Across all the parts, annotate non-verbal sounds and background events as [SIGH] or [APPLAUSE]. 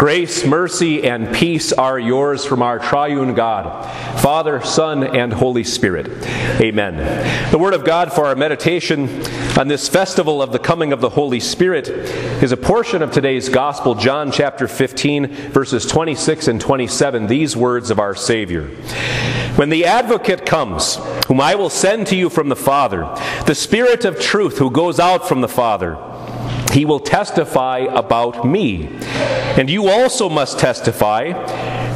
Grace, mercy, and peace are yours from our triune God, Father, Son, and Holy Spirit. Amen. The Word of God for our meditation on this festival of the coming of the Holy Spirit is a portion of today's Gospel, John chapter 15, verses 26 and 27, these words of our Savior. When the advocate comes, whom I will send to you from the Father, the Spirit of truth who goes out from the Father, he will testify about me. And you also must testify,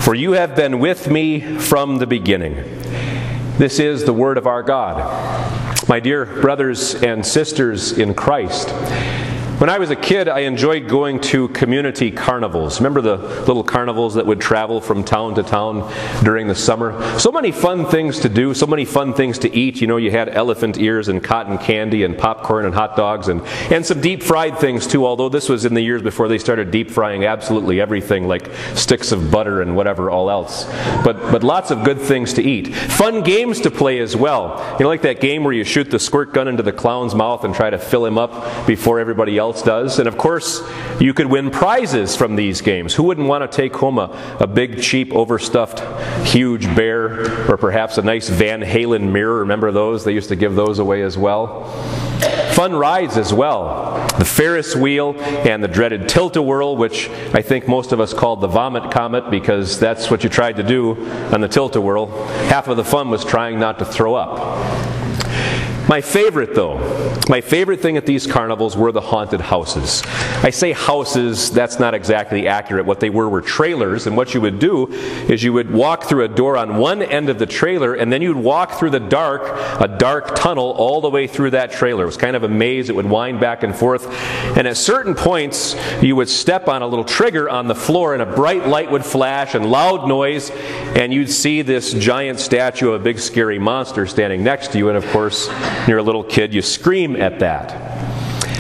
for you have been with me from the beginning. This is the word of our God. My dear brothers and sisters in Christ, when I was a kid, I enjoyed going to community carnivals. Remember the little carnivals that would travel from town to town during the summer? So many fun things to do, so many fun things to eat. You know, you had elephant ears and cotton candy and popcorn and hot dogs and, and some deep fried things too, although this was in the years before they started deep frying absolutely everything like sticks of butter and whatever all else. But, but lots of good things to eat. Fun games to play as well. You know, like that game where you shoot the squirt gun into the clown's mouth and try to fill him up before everybody else else does. And of course, you could win prizes from these games. Who wouldn't want to take home a, a big, cheap, overstuffed, huge bear, or perhaps a nice Van Halen mirror? Remember those? They used to give those away as well. Fun rides as well. The Ferris wheel and the dreaded tilt-a-whirl, which I think most of us called the vomit comet because that's what you tried to do on the tilt-a-whirl. Half of the fun was trying not to throw up. My favorite, though, my favorite thing at these carnivals were the haunted houses. I say houses, that's not exactly accurate. What they were were trailers, and what you would do is you would walk through a door on one end of the trailer, and then you'd walk through the dark, a dark tunnel, all the way through that trailer. It was kind of a maze, it would wind back and forth. And at certain points, you would step on a little trigger on the floor, and a bright light would flash and loud noise, and you'd see this giant statue of a big scary monster standing next to you, and of course, you're a little kid, you scream at that.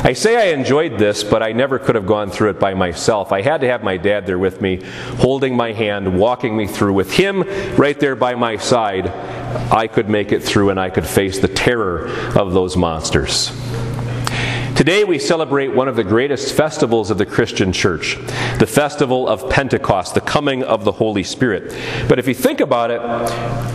I say I enjoyed this, but I never could have gone through it by myself. I had to have my dad there with me, holding my hand, walking me through. With him right there by my side, I could make it through and I could face the terror of those monsters. Today we celebrate one of the greatest festivals of the Christian church, the festival of Pentecost, the coming of the Holy Spirit. But if you think about it,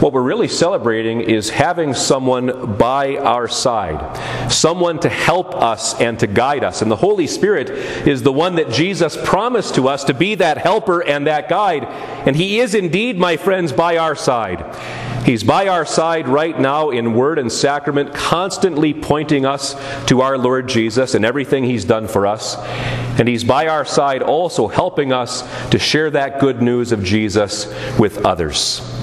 what we're really celebrating is having someone by our side, someone to help us and to guide us. And the Holy Spirit is the one that Jesus promised to us to be that helper and that guide. And He is indeed, my friends, by our side. He's by our side right now in word and sacrament, constantly pointing us to our Lord Jesus and everything He's done for us. And He's by our side also helping us to share that good news of Jesus with others.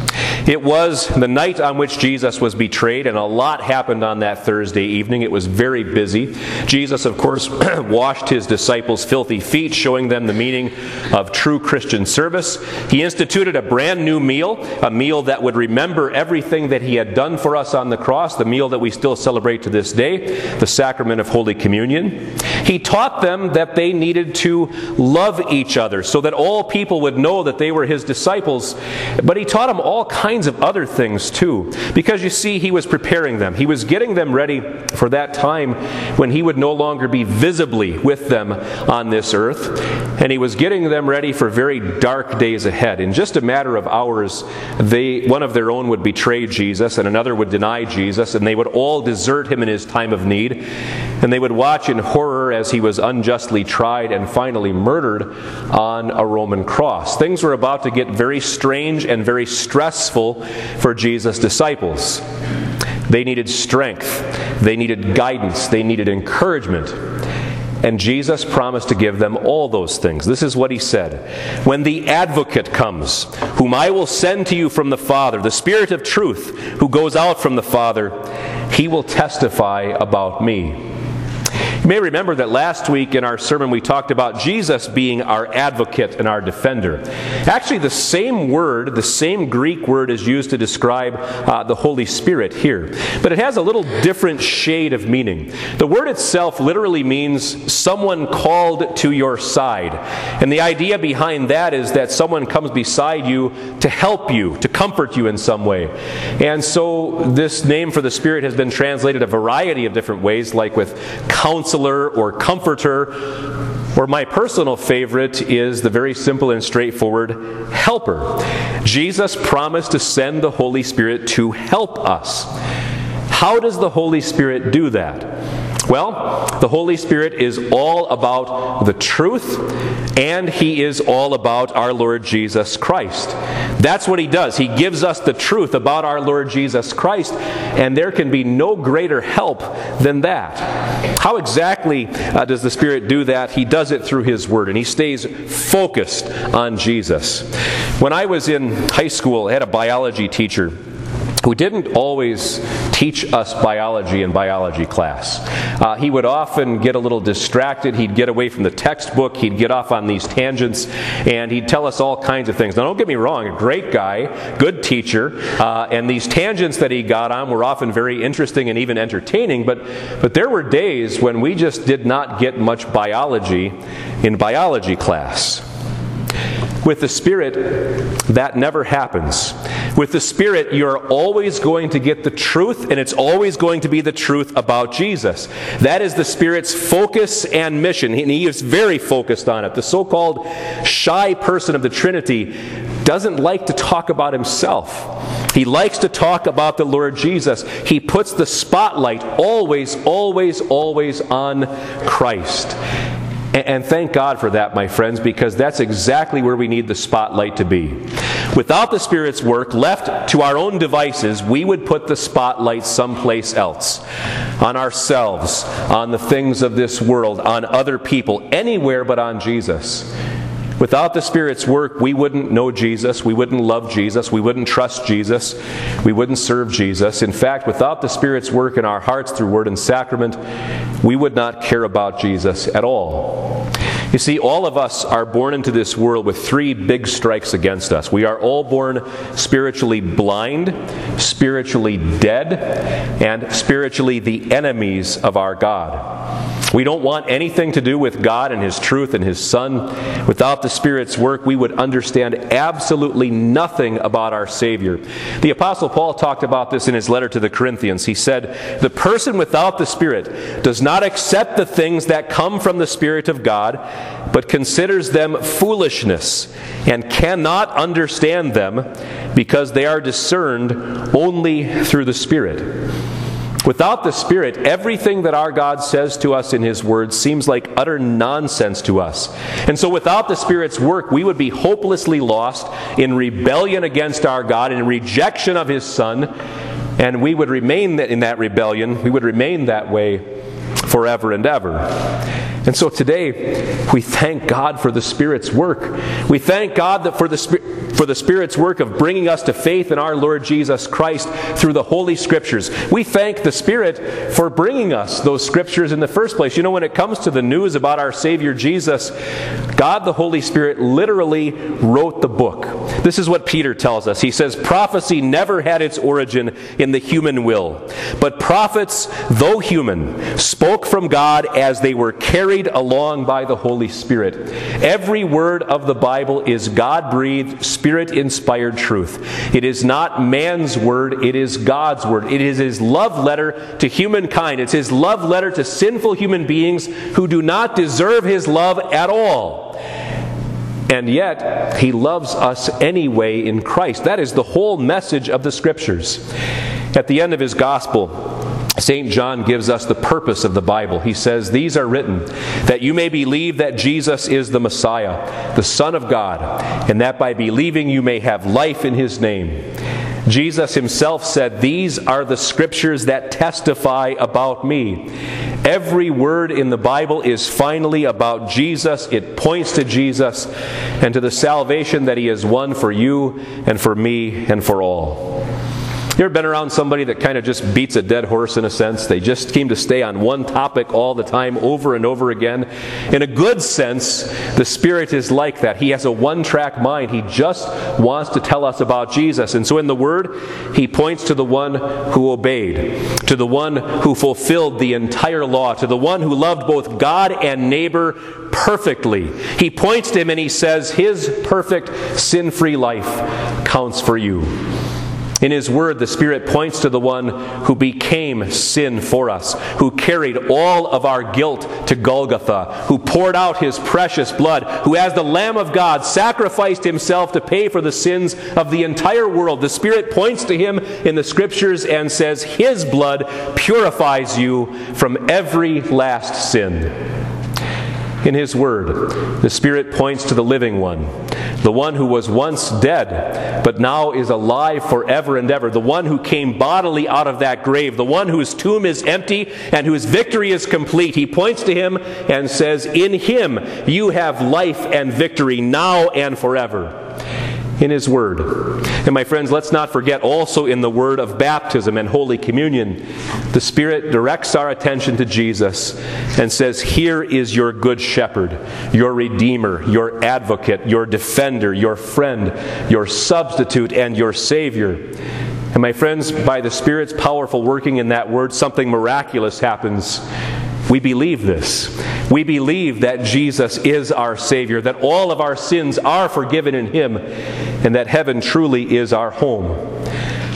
It was the night on which Jesus was betrayed, and a lot happened on that Thursday evening. It was very busy. Jesus, of course, [CLEARS THROAT] washed his disciples' filthy feet, showing them the meaning of true Christian service. He instituted a brand new meal, a meal that would remember everything that he had done for us on the cross, the meal that we still celebrate to this day, the sacrament of Holy Communion. He taught them that they needed to love each other so that all people would know that they were his disciples. But he taught them all kinds of other things too. Because you see, he was preparing them. He was getting them ready for that time when he would no longer be visibly with them on this earth. And he was getting them ready for very dark days ahead. In just a matter of hours, they, one of their own would betray Jesus, and another would deny Jesus, and they would all desert him in his time of need. And they would watch in horror as he was unjustly tried and finally murdered on a Roman cross. Things were about to get very strange and very stressful for Jesus' disciples. They needed strength, they needed guidance, they needed encouragement. And Jesus promised to give them all those things. This is what he said When the advocate comes, whom I will send to you from the Father, the Spirit of truth, who goes out from the Father, he will testify about me. You may remember that last week in our sermon we talked about Jesus being our advocate and our defender. Actually, the same word, the same Greek word is used to describe uh, the Holy Spirit here, but it has a little different shade of meaning. The word itself literally means someone called to your side. And the idea behind that is that someone comes beside you to help you, comfort you in some way. And so this name for the Spirit has been translated a variety of different ways, like with counselor or comforter. Or my personal favorite is the very simple and straightforward helper. Jesus promised to send the Holy Spirit to help us. How does the Holy Spirit do that? Well, the Holy Spirit is all about the truth, and He is all about our Lord Jesus Christ. That's what He does. He gives us the truth about our Lord Jesus Christ, and there can be no greater help than that. How exactly uh, does the Spirit do that? He does it through His Word, and He stays focused on Jesus. When I was in high school, I had a biology teacher who didn't always teach us biology in biology class. Uh, he would often get a little distracted. He'd get away from the textbook. He'd get off on these tangents, and he'd tell us all kinds of things. Now, don't get me wrong, a great guy, good teacher, uh, and these tangents that he got on were often very interesting and even entertaining, but, but there were days when we just did not get much biology in biology class. With the Spirit, that never happens. With the Spirit, you're always going to get the truth, and it's always going to be the truth about Jesus. That is the Spirit's focus and mission, and He is very focused on it. The so called shy person of the Trinity doesn't like to talk about himself. He likes to talk about the Lord Jesus. He puts the spotlight always, always, always on Christ. And thank God for that, my friends, because that's exactly where we need the spotlight to be. Without the Spirit's work, left to our own devices, we would put the spotlight someplace else on ourselves, on the things of this world, on other people, anywhere but on Jesus. Without the Spirit's work, we wouldn't know Jesus, we wouldn't love Jesus, we wouldn't trust Jesus, we wouldn't serve Jesus. In fact, without the Spirit's work in our hearts through word and sacrament, we would not care about Jesus at all. You see, all of us are born into this world with three big strikes against us. We are all born spiritually blind, spiritually dead, and spiritually the enemies of our God. We don't want anything to do with God and His truth and His Son. Without the Spirit's work, we would understand absolutely nothing about our Savior. The Apostle Paul talked about this in his letter to the Corinthians. He said, The person without the Spirit does not accept the things that come from the Spirit of God, but considers them foolishness and cannot understand them because they are discerned only through the Spirit. Without the Spirit, everything that our God says to us in His Word seems like utter nonsense to us. And so, without the Spirit's work, we would be hopelessly lost in rebellion against our God, in rejection of His Son, and we would remain in that rebellion. We would remain that way forever and ever. And so today, we thank God for the Spirit's work. We thank God that for the Spirit for the Spirit's work of bringing us to faith in our Lord Jesus Christ through the Holy Scriptures. We thank the Spirit for bringing us those Scriptures in the first place. You know, when it comes to the news about our Savior Jesus, God the Holy Spirit literally wrote the book. This is what Peter tells us. He says, Prophecy never had its origin in the human will, but prophets, though human, spoke from God as they were carried along by the Holy Spirit. Every word of the Bible is God breathed, Spirit inspired truth. It is not man's word, it is God's word. It is His love letter to humankind. It's His love letter to sinful human beings who do not deserve His love at all. And yet, He loves us anyway in Christ. That is the whole message of the Scriptures. At the end of His gospel, St. John gives us the purpose of the Bible. He says, These are written that you may believe that Jesus is the Messiah, the Son of God, and that by believing you may have life in his name. Jesus himself said, These are the scriptures that testify about me. Every word in the Bible is finally about Jesus. It points to Jesus and to the salvation that he has won for you and for me and for all. You ever been around somebody that kind of just beats a dead horse in a sense? They just seem to stay on one topic all the time, over and over again. In a good sense, the Spirit is like that. He has a one track mind. He just wants to tell us about Jesus. And so in the Word, He points to the one who obeyed, to the one who fulfilled the entire law, to the one who loved both God and neighbor perfectly. He points to Him and He says, His perfect, sin free life counts for you. In His Word, the Spirit points to the one who became sin for us, who carried all of our guilt to Golgotha, who poured out His precious blood, who, as the Lamb of God, sacrificed Himself to pay for the sins of the entire world. The Spirit points to Him in the Scriptures and says, His blood purifies you from every last sin in His Word. The Spirit points to the living one, the one who was once dead, but now is alive forever and ever, the one who came bodily out of that grave, the one whose tomb is empty and whose victory is complete. He points to Him and says, In Him you have life and victory now and forever in His Word. And my friends, let's not forget also in the word of baptism and Holy Communion, the Spirit directs our attention to Jesus and says, Here is your good shepherd, your redeemer, your advocate, your defender, your friend, your substitute, and your Savior. And my friends, by the Spirit's powerful working in that word, something miraculous happens we believe this. We believe that Jesus is our Savior, that all of our sins are forgiven in Him, and that heaven truly is our home.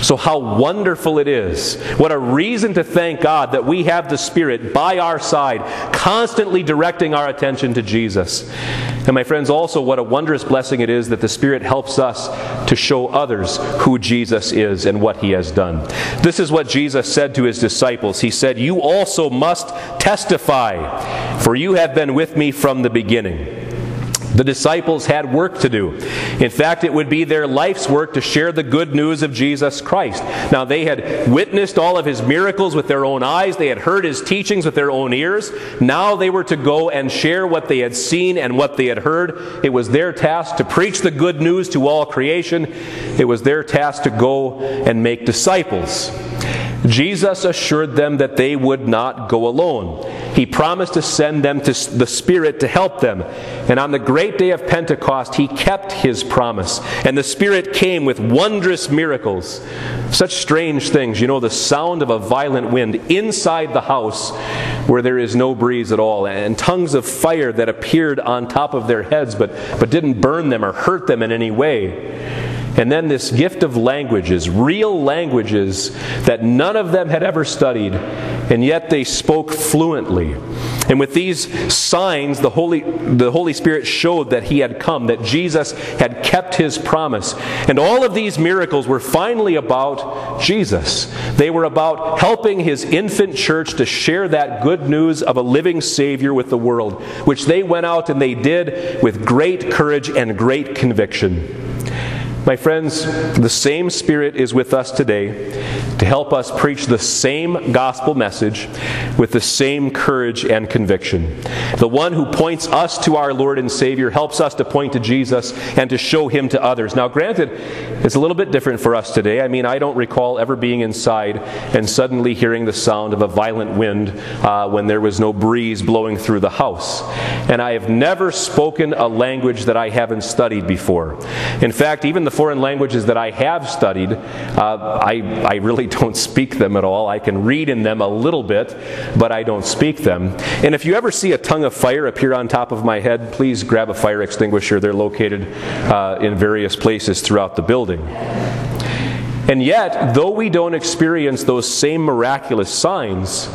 So, how wonderful it is. What a reason to thank God that we have the Spirit by our side, constantly directing our attention to Jesus. And, my friends, also what a wondrous blessing it is that the Spirit helps us to show others who Jesus is and what He has done. This is what Jesus said to His disciples. He said, You also must testify, for you have been with me from the beginning. The disciples had work to do. In fact, it would be their life's work to share the good news of Jesus Christ. Now, they had witnessed all of his miracles with their own eyes, they had heard his teachings with their own ears. Now they were to go and share what they had seen and what they had heard. It was their task to preach the good news to all creation, it was their task to go and make disciples. Jesus assured them that they would not go alone. He promised to send them to the Spirit to help them. And on the great day of Pentecost, he kept his promise. And the Spirit came with wondrous miracles. Such strange things. You know, the sound of a violent wind inside the house where there is no breeze at all, and tongues of fire that appeared on top of their heads but, but didn't burn them or hurt them in any way. And then this gift of languages, real languages that none of them had ever studied, and yet they spoke fluently. And with these signs, the Holy, the Holy Spirit showed that He had come, that Jesus had kept His promise. And all of these miracles were finally about Jesus. They were about helping His infant church to share that good news of a living Savior with the world, which they went out and they did with great courage and great conviction. My friends, the same Spirit is with us today to help us preach the same gospel message with the same courage and conviction. The one who points us to our Lord and Savior helps us to point to Jesus and to show him to others. Now, granted, it's a little bit different for us today. I mean, I don't recall ever being inside and suddenly hearing the sound of a violent wind uh, when there was no breeze blowing through the house. And I have never spoken a language that I haven't studied before. In fact, even the foreign languages that I have studied, uh, I, I really don't speak them at all. I can read in them a little bit, but I don't speak them. And if you ever see a tongue of fire appear on top of my head, please grab a fire extinguisher. They're located uh, in various places throughout the building. And yet, though we don't experience those same miraculous signs,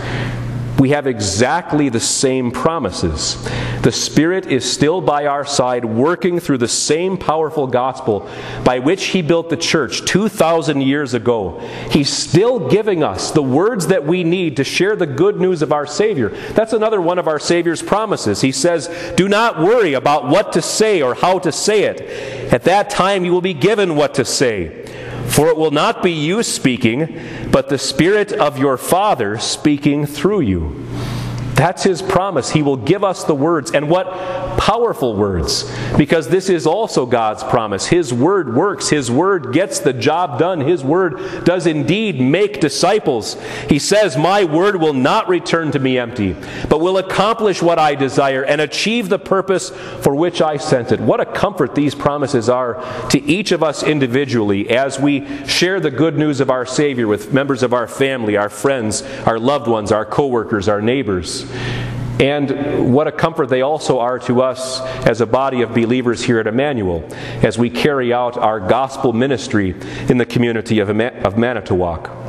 we have exactly the same promises. The Spirit is still by our side, working through the same powerful gospel by which He built the church 2,000 years ago. He's still giving us the words that we need to share the good news of our Savior. That's another one of our Savior's promises. He says, Do not worry about what to say or how to say it. At that time, you will be given what to say. For it will not be you speaking, but the Spirit of your Father speaking through you. That's his promise. He will give us the words. And what powerful words. Because this is also God's promise. His word works. His word gets the job done. His word does indeed make disciples. He says, My word will not return to me empty, but will accomplish what I desire and achieve the purpose for which I sent it. What a comfort these promises are to each of us individually as we share the good news of our Savior with members of our family, our friends, our loved ones, our coworkers, our neighbors. And what a comfort they also are to us as a body of believers here at Emmanuel as we carry out our gospel ministry in the community of, of Manitowoc.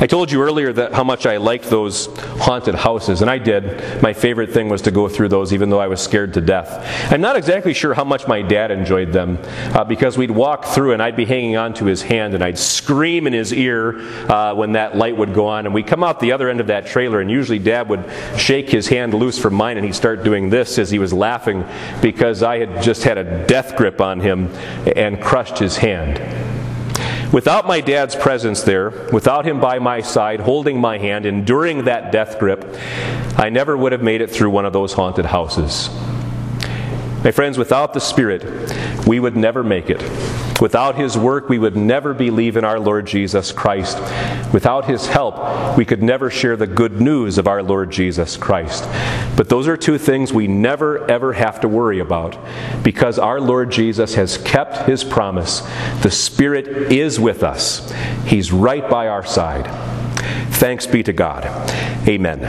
I told you earlier that how much I liked those haunted houses, and I did. My favorite thing was to go through those, even though I was scared to death. I'm not exactly sure how much my dad enjoyed them, uh, because we'd walk through and I'd be hanging on to his hand, and I'd scream in his ear uh, when that light would go on, and we'd come out the other end of that trailer, and usually dad would shake his hand loose from mine, and he'd start doing this as he was laughing because I had just had a death grip on him and crushed his hand. Without my dad's presence there, without him by my side, holding my hand, enduring that death grip, I never would have made it through one of those haunted houses. My friends, without the Spirit, we would never make it. Without His work, we would never believe in our Lord Jesus Christ. Without His help, we could never share the good news of our Lord Jesus Christ. But those are two things we never, ever have to worry about because our Lord Jesus has kept His promise. The Spirit is with us, He's right by our side. Thanks be to God. Amen.